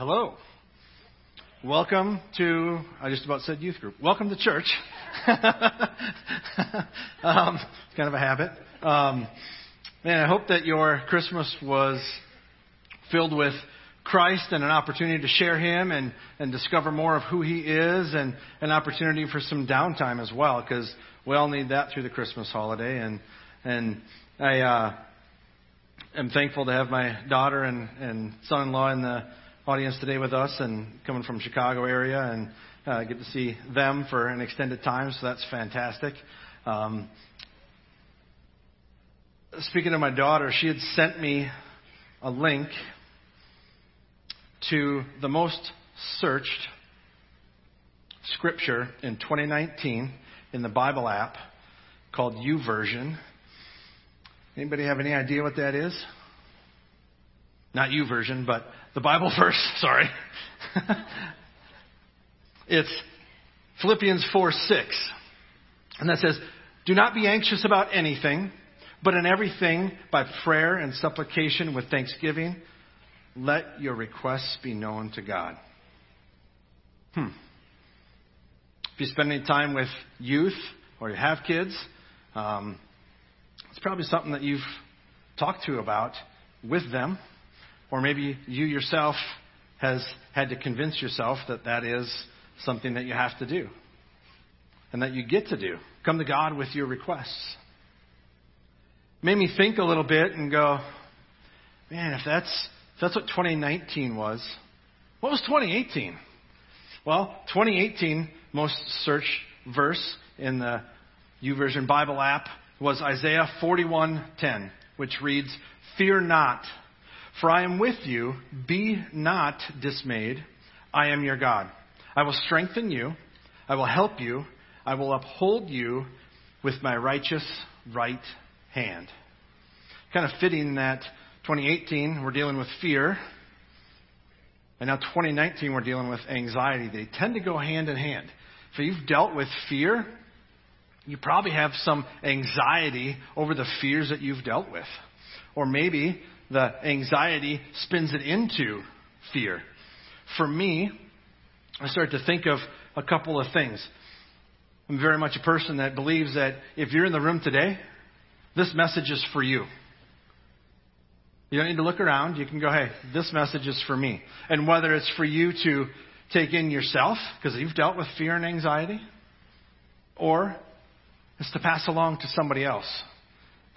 Hello. Welcome to, I just about said youth group. Welcome to church. um, it's kind of a habit. Um, man, I hope that your Christmas was filled with Christ and an opportunity to share Him and, and discover more of who He is and an opportunity for some downtime as well because we all need that through the Christmas holiday. And, and I uh, am thankful to have my daughter and, and son-in-law in the audience today with us and coming from Chicago area and uh, get to see them for an extended time, so that's fantastic. Um, speaking of my daughter, she had sent me a link to the most searched scripture in 2019 in the Bible app called YouVersion. Anybody have any idea what that is? Not YouVersion, but the Bible verse, sorry. it's Philippians 4 6. And that says, Do not be anxious about anything, but in everything, by prayer and supplication with thanksgiving, let your requests be known to God. Hmm. If you spend any time with youth or you have kids, um, it's probably something that you've talked to about with them or maybe you yourself has had to convince yourself that that is something that you have to do and that you get to do. Come to God with your requests. Made me think a little bit and go, man, if that's, if that's what 2019 was, what was 2018? Well, 2018 most search verse in the YouVersion Bible app was Isaiah 41:10, which reads, "Fear not, for I am with you. Be not dismayed. I am your God. I will strengthen you. I will help you. I will uphold you with my righteous right hand. Kind of fitting that 2018 we're dealing with fear, and now 2019 we're dealing with anxiety. They tend to go hand in hand. If you've dealt with fear, you probably have some anxiety over the fears that you've dealt with. Or maybe the anxiety spins it into fear. For me, I start to think of a couple of things. I'm very much a person that believes that if you're in the room today, this message is for you. You don't need to look around. You can go, hey, this message is for me. And whether it's for you to take in yourself, because you've dealt with fear and anxiety, or it's to pass along to somebody else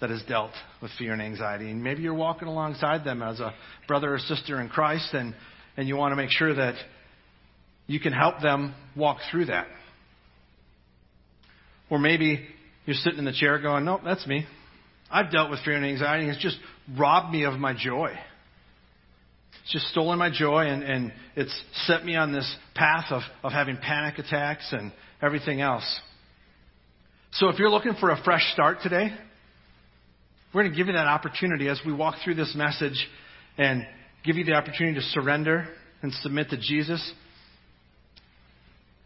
that has dealt with fear and anxiety. And maybe you're walking alongside them as a brother or sister in Christ, and, and you want to make sure that you can help them walk through that. Or maybe you're sitting in the chair going, Nope, that's me. I've dealt with fear and anxiety. It's just robbed me of my joy. It's just stolen my joy, and, and it's set me on this path of, of having panic attacks and everything else. So if you're looking for a fresh start today, we're going to give you that opportunity as we walk through this message and give you the opportunity to surrender and submit to Jesus.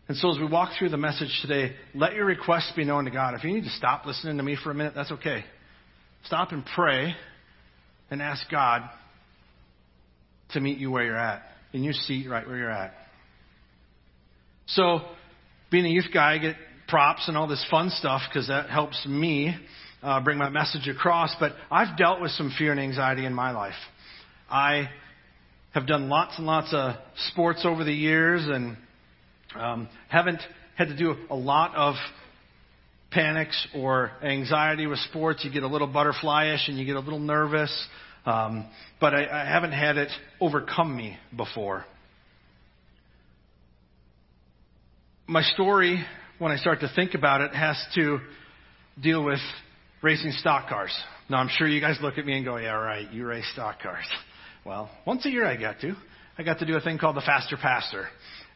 And so, as we walk through the message today, let your requests be known to God. If you need to stop listening to me for a minute, that's okay. Stop and pray and ask God to meet you where you're at, in your seat right where you're at. So, being a youth guy, I get props and all this fun stuff because that helps me uh, bring my message across, but I've dealt with some fear and anxiety in my life. I have done lots and lots of sports over the years and um, haven't had to do a lot of panics or anxiety with sports. You get a little butterflyish and you get a little nervous, um, but I, I haven't had it overcome me before. My story, when I start to think about it, has to deal with racing stock cars. Now, I'm sure you guys look at me and go, yeah, right, you race stock cars. Well, once a year I got to. I got to do a thing called the Faster Pastor.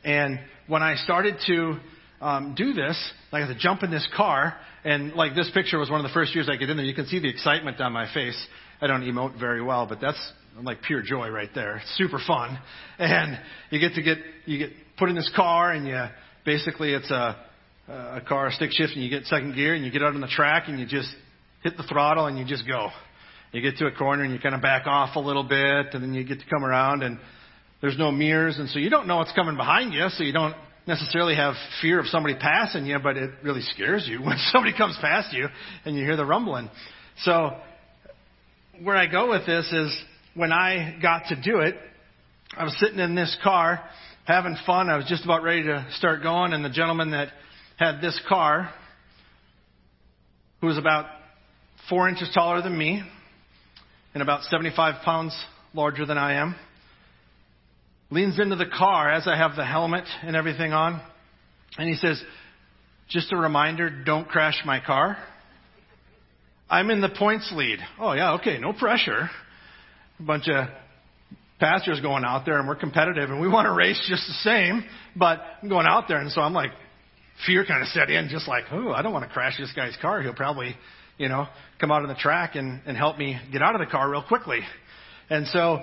And when I started to um, do this, I got to jump in this car, and like this picture was one of the first years I get in there. You can see the excitement on my face. I don't emote very well, but that's like pure joy right there. It's super fun, and you get to get you get put in this car, and you basically it's a a car stick shift, and you get second gear, and you get out on the track, and you just hit the throttle and you just go. You get to a corner and you kind of back off a little bit, and then you get to come around. And there's no mirrors, and so you don't know what's coming behind you, so you don't necessarily have fear of somebody passing you, but it really scares you when somebody comes past you and you hear the rumbling. So, where I go with this is when I got to do it, I was sitting in this car having fun. I was just about ready to start going, and the gentleman that had this car, who was about four inches taller than me and about 75 pounds larger than I am, leans into the car as I have the helmet and everything on, and he says, Just a reminder, don't crash my car. I'm in the points lead. Oh, yeah, okay, no pressure. A bunch of pastors going out there, and we're competitive, and we want to race just the same, but I'm going out there, and so I'm like, fear kind of set in, just like, oh, I don't want to crash this guy's car. He'll probably, you know, come out on the track and, and help me get out of the car real quickly. And so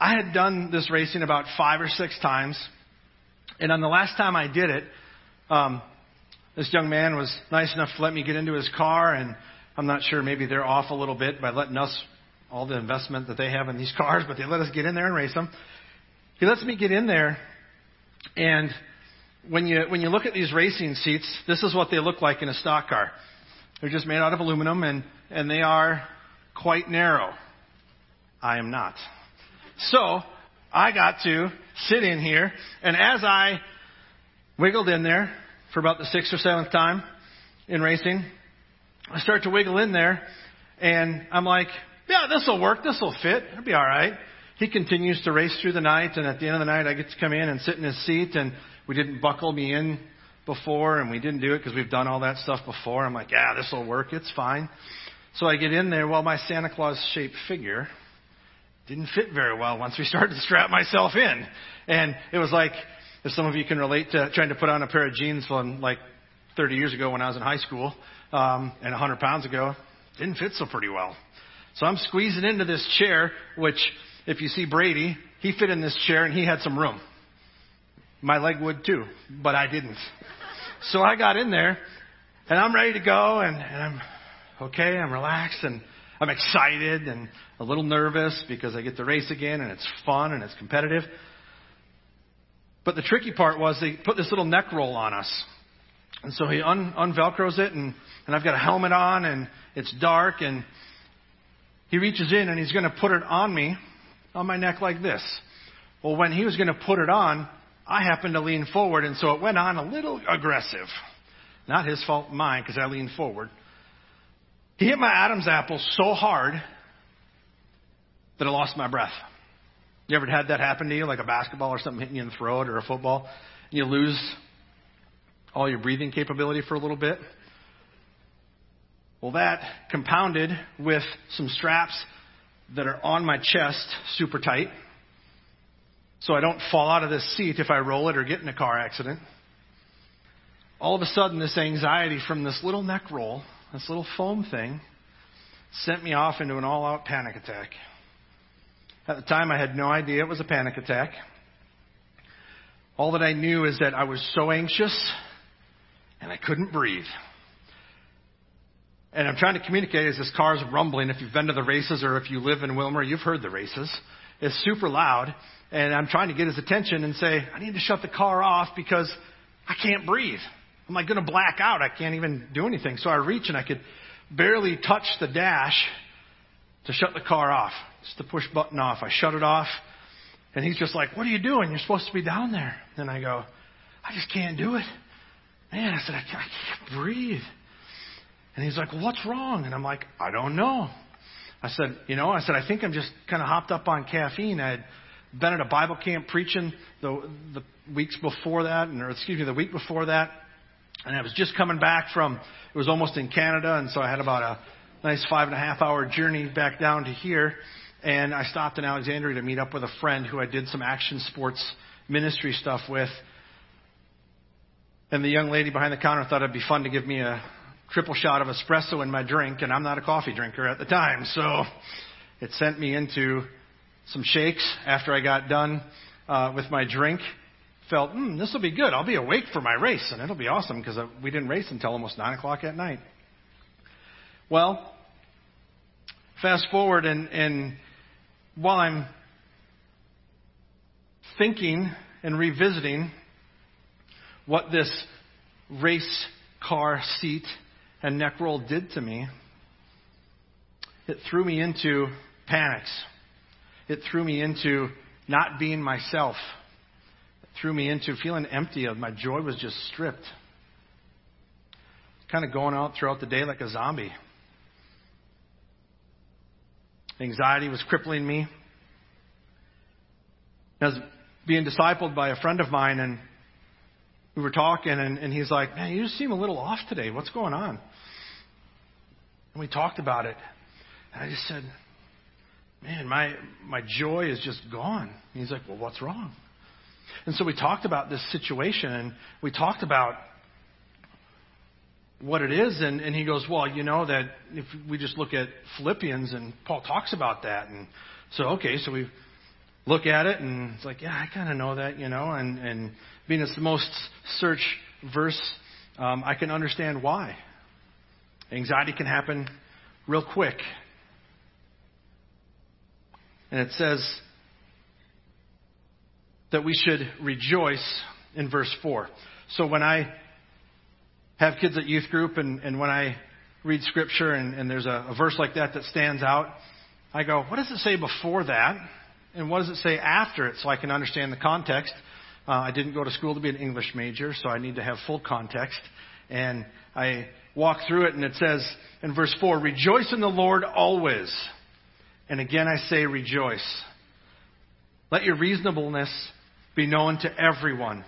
I had done this racing about five or six times. And on the last time I did it, um, this young man was nice enough to let me get into his car, and I'm not sure, maybe they're off a little bit by letting us all the investment that they have in these cars, but they let us get in there and race them. He lets me get in there, and when you when you look at these racing seats, this is what they look like in a stock car. They're just made out of aluminum, and and they are quite narrow. I am not. So I got to sit in here, and as I wiggled in there for about the sixth or seventh time in racing, I start to wiggle in there, and I'm like, yeah, this will work. This will fit. It'll be all right. He continues to race through the night, and at the end of the night, I get to come in and sit in his seat, and we didn't buckle me in before, and we didn't do it because we've done all that stuff before. I'm like, yeah, this will work. It's fine. So I get in there. Well, my Santa Claus shaped figure didn't fit very well once we started to strap myself in. And it was like, if some of you can relate to trying to put on a pair of jeans from like 30 years ago when I was in high school, um, and 100 pounds ago, didn't fit so pretty well. So I'm squeezing into this chair, which, if you see Brady, he fit in this chair and he had some room. My leg would too, but I didn't. So I got in there and I'm ready to go and, and I'm okay, I'm relaxed and I'm excited and a little nervous because I get to race again and it's fun and it's competitive. But the tricky part was they put this little neck roll on us. And so he un, unvelcros it and, and I've got a helmet on and it's dark and he reaches in and he's going to put it on me, on my neck like this. Well, when he was going to put it on, I happened to lean forward and so it went on a little aggressive. Not his fault, mine, because I leaned forward. He hit my Adam's apple so hard that I lost my breath. You ever had that happen to you, like a basketball or something hitting you in the throat or a football? And you lose all your breathing capability for a little bit? Well, that compounded with some straps that are on my chest super tight so I don't fall out of this seat if I roll it or get in a car accident. All of a sudden, this anxiety from this little neck roll this little foam thing, sent me off into an all out panic attack. At the time, I had no idea it was a panic attack. All that I knew is that I was so anxious and I couldn't breathe. And I'm trying to communicate as this car's rumbling. If you've been to the races or if you live in Willmar, you've heard the races. It's super loud. And I'm trying to get his attention and say, I need to shut the car off because I can't breathe. I'm like going to black out. I can't even do anything. So I reach and I could barely touch the dash to shut the car off. Just the push button off. I shut it off. And he's just like, What are you doing? You're supposed to be down there. And I go, I just can't do it. Man, I said, I can't, I can't breathe. And he's like, well, What's wrong? And I'm like, I don't know. I said, You know, I said, I think I'm just kind of hopped up on caffeine. I had been at a Bible camp preaching the, the weeks before that, or excuse me, the week before that. And I was just coming back from, it was almost in Canada, and so I had about a nice five and a half hour journey back down to here. And I stopped in Alexandria to meet up with a friend who I did some action sports ministry stuff with. And the young lady behind the counter thought it'd be fun to give me a triple shot of espresso in my drink, and I'm not a coffee drinker at the time. So it sent me into some shakes after I got done uh, with my drink felt, hmm, this will be good. I'll be awake for my race, and it'll be awesome because uh, we didn't race until almost 9 o'clock at night. Well, fast forward, and, and while I'm thinking and revisiting what this race car seat and neck roll did to me, it threw me into panics. It threw me into not being myself. It threw me into feeling empty. Of my joy was just stripped. Kind of going out throughout the day like a zombie. Anxiety was crippling me. I was being discipled by a friend of mine, and we were talking, and, and he's like, Man, you just seem a little off today. What's going on? And we talked about it. And I just said, Man, my, my joy is just gone. And he's like, Well, what's wrong? And so we talked about this situation, and we talked about what it is. And, and he goes, Well, you know, that if we just look at Philippians, and Paul talks about that. And so, okay, so we look at it, and it's like, Yeah, I kind of know that, you know. And, and being it's the most search verse, um, I can understand why. Anxiety can happen real quick. And it says that we should rejoice in verse 4. So when I have kids at youth group and, and when I read scripture and, and there's a, a verse like that that stands out, I go, what does it say before that? And what does it say after it so I can understand the context? Uh, I didn't go to school to be an English major, so I need to have full context. And I walk through it and it says in verse 4, Rejoice in the Lord always. And again I say rejoice. Let your reasonableness be known to everyone.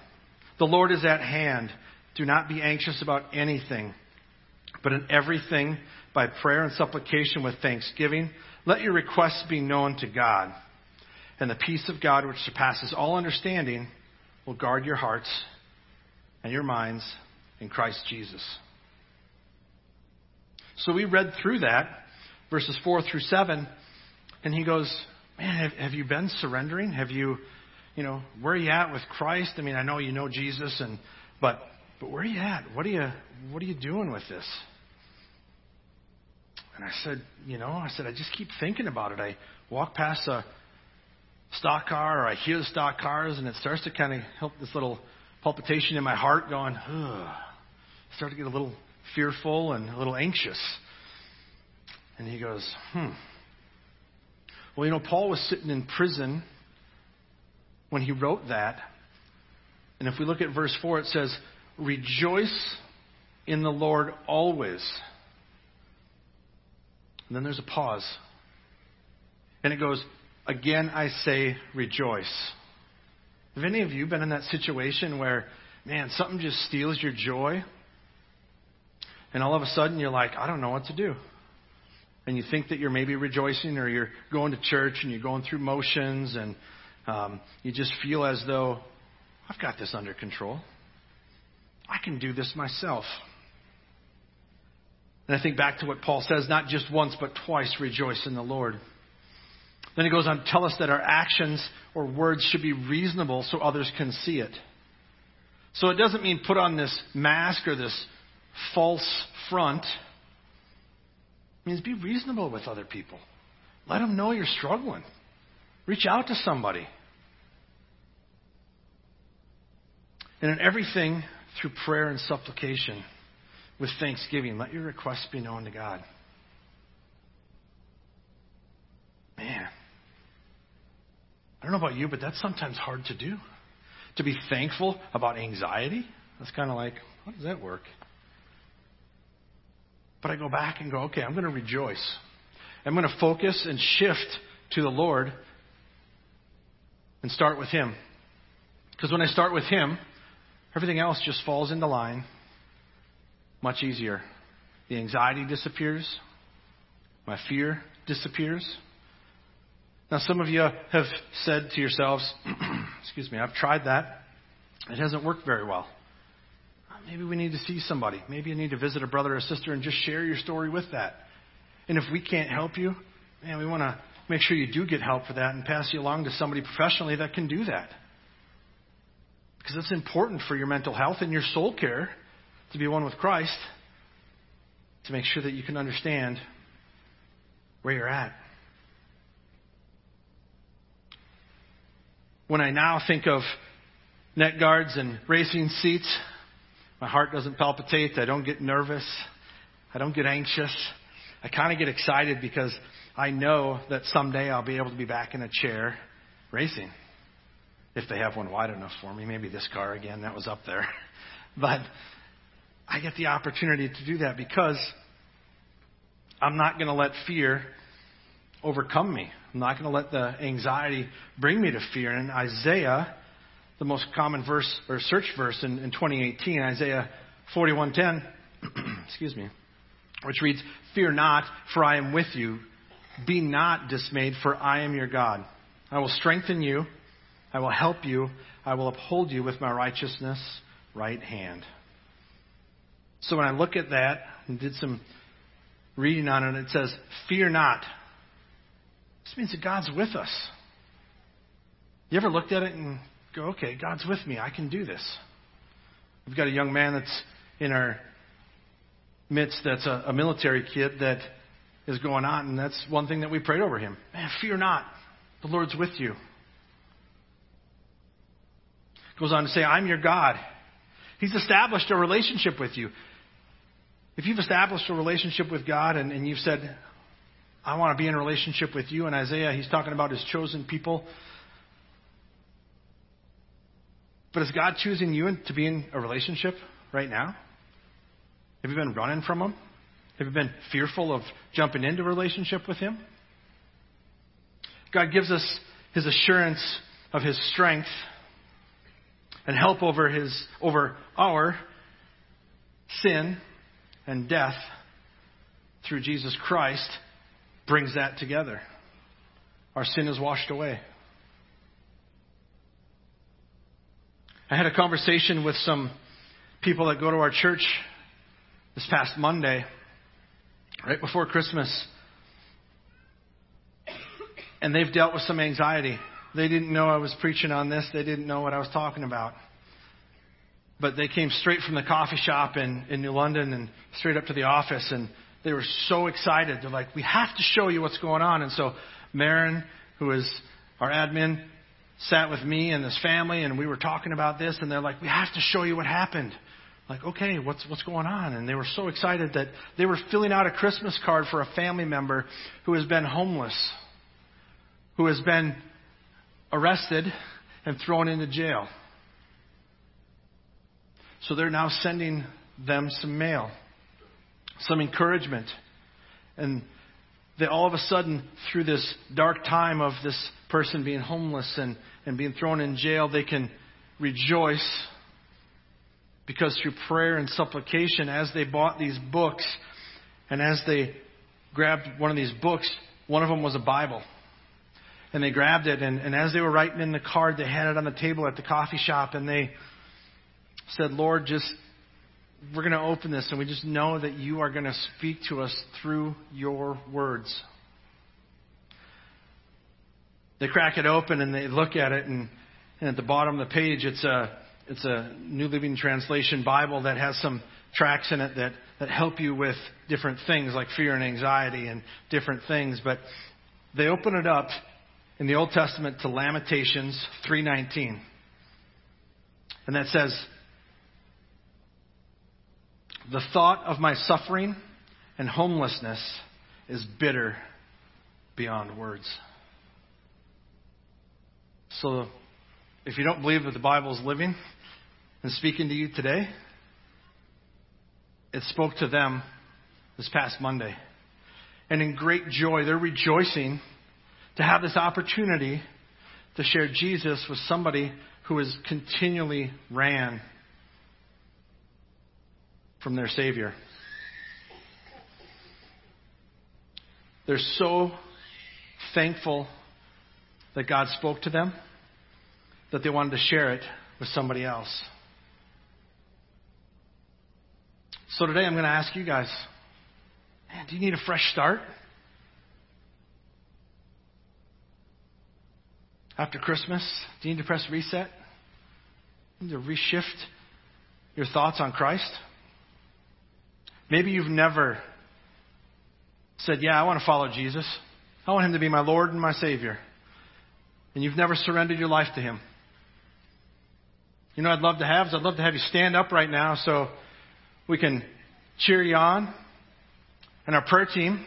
The Lord is at hand. Do not be anxious about anything, but in everything, by prayer and supplication with thanksgiving, let your requests be known to God. And the peace of God, which surpasses all understanding, will guard your hearts and your minds in Christ Jesus. So we read through that, verses 4 through 7, and he goes, Man, have, have you been surrendering? Have you, you know, where are you at with Christ? I mean, I know you know Jesus, and but but where are you at? What are you what are you doing with this? And I said, you know, I said, I just keep thinking about it. I walk past a stock car or I hear the stock cars and it starts to kind of help this little palpitation in my heart going, ugh. Start to get a little fearful and a little anxious. And he goes, hmm. Well, you know, Paul was sitting in prison when he wrote that. And if we look at verse 4, it says, Rejoice in the Lord always. And then there's a pause. And it goes, Again I say rejoice. Have any of you been in that situation where, man, something just steals your joy? And all of a sudden you're like, I don't know what to do. And you think that you're maybe rejoicing or you're going to church and you're going through motions and um, you just feel as though, I've got this under control. I can do this myself. And I think back to what Paul says, not just once, but twice, rejoice in the Lord. Then he goes on to tell us that our actions or words should be reasonable so others can see it. So it doesn't mean put on this mask or this false front. It means be reasonable with other people. Let them know you're struggling. Reach out to somebody. And in everything, through prayer and supplication, with thanksgiving, let your requests be known to God. Man, I don't know about you, but that's sometimes hard to do. To be thankful about anxiety, that's kind of like, how does that work? But I go back and go, okay, I'm going to rejoice. I'm going to focus and shift to the Lord and start with Him. Because when I start with Him, everything else just falls into line much easier. The anxiety disappears, my fear disappears. Now, some of you have said to yourselves, excuse me, I've tried that. It hasn't worked very well. Maybe we need to see somebody. Maybe you need to visit a brother or sister and just share your story with that. And if we can't help you, man, we want to make sure you do get help for that and pass you along to somebody professionally that can do that. Because it's important for your mental health and your soul care to be one with Christ to make sure that you can understand where you're at. When I now think of net guards and racing seats, my heart doesn't palpitate. I don't get nervous. I don't get anxious. I kind of get excited because I know that someday I'll be able to be back in a chair racing. If they have one wide enough for me. Maybe this car again, that was up there. But I get the opportunity to do that because I'm not going to let fear overcome me. I'm not going to let the anxiety bring me to fear. And Isaiah, the most common verse or search verse in, in 2018, Isaiah 41:10, excuse me, which reads, "Fear not, for I am with you. Be not dismayed, for I am your God. I will strengthen you. I will help you. I will uphold you with my righteousness right hand." So when I look at that and did some reading on it, it says, Fear not. This means that God's with us. You ever looked at it and go, okay, God's with me. I can do this. We've got a young man that's in our midst that's a, a military kid that is going on, and that's one thing that we prayed over him. Man, fear not. The Lord's with you. Goes on to say, I'm your God. He's established a relationship with you. If you've established a relationship with God and, and you've said, I want to be in a relationship with you, And Isaiah, he's talking about his chosen people. But is God choosing you to be in a relationship right now? Have you been running from him? Have you been fearful of jumping into a relationship with him? God gives us his assurance of his strength and help over his over our sin and death through Jesus Christ brings that together. Our sin is washed away. I had a conversation with some people that go to our church this past Monday, right before Christmas. And they've dealt with some anxiety. They didn't know I was preaching on this, they didn't know what I was talking about but they came straight from the coffee shop in, in New London and straight up to the office, and they were so excited. They're like, "We have to show you what's going on." And so, Marin, who is our admin, sat with me and this family, and we were talking about this, and they're like, "We have to show you what happened." Like, okay, what's what's going on? And they were so excited that they were filling out a Christmas card for a family member who has been homeless, who has been arrested and thrown into jail. So they're now sending them some mail, some encouragement. And they all of a sudden, through this dark time of this person being homeless and, and being thrown in jail, they can rejoice because through prayer and supplication, as they bought these books and as they grabbed one of these books, one of them was a Bible. And they grabbed it, and, and as they were writing in the card, they had it on the table at the coffee shop, and they said, Lord, just we're going to open this and we just know that you are going to speak to us through your words. They crack it open and they look at it, and, and at the bottom of the page, it's a, it's a New Living Translation Bible that has some tracks in it that, that help you with different things like fear and anxiety and different things. But they open it up in the Old Testament to Lamentations 3:19. And that says, the thought of my suffering and homelessness is bitter beyond words. So, if you don't believe that the Bible is living and speaking to you today, it spoke to them this past Monday. And in great joy, they're rejoicing to have this opportunity to share Jesus with somebody who has continually ran from their Savior. They're so thankful that God spoke to them that they wanted to share it with somebody else. So today I'm going to ask you guys man, do you need a fresh start? After Christmas, do you need to press reset? You need to reshift your thoughts on Christ? Maybe you've never said, Yeah, I want to follow Jesus. I want him to be my Lord and my Savior. and you've never surrendered your life to Him. You know, I'd love to have is I'd love to have you stand up right now so we can cheer you on, and our prayer team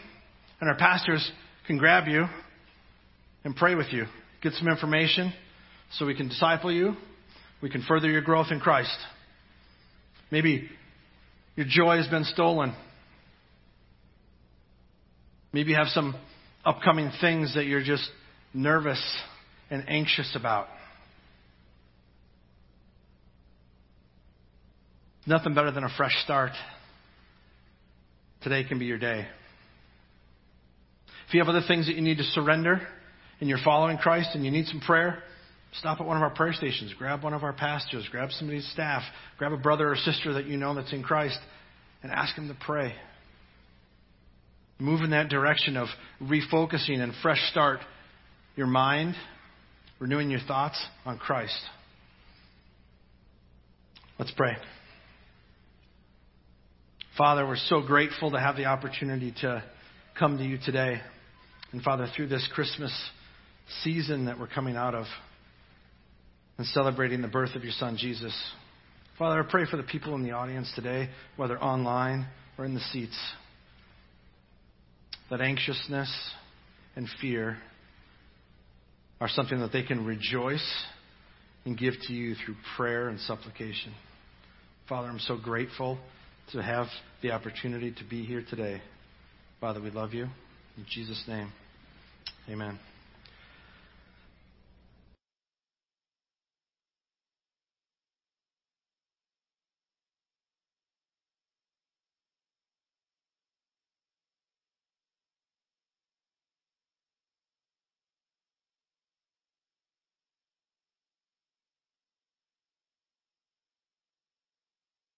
and our pastors can grab you and pray with you, get some information so we can disciple you, we can further your growth in Christ. Maybe your joy has been stolen. Maybe you have some upcoming things that you're just nervous and anxious about. Nothing better than a fresh start. Today can be your day. If you have other things that you need to surrender and you're following Christ and you need some prayer, stop at one of our prayer stations. Grab one of our pastors. Grab somebody's staff. Grab a brother or sister that you know that's in Christ and ask him to pray. Move in that direction of refocusing and fresh start your mind, renewing your thoughts on Christ. Let's pray. Father, we're so grateful to have the opportunity to come to you today. And Father, through this Christmas season that we're coming out of and celebrating the birth of your Son, Jesus. Father, I pray for the people in the audience today, whether online or in the seats, that anxiousness and fear are something that they can rejoice and give to you through prayer and supplication. Father, I'm so grateful to have the opportunity to be here today. Father, we love you. In Jesus' name, amen.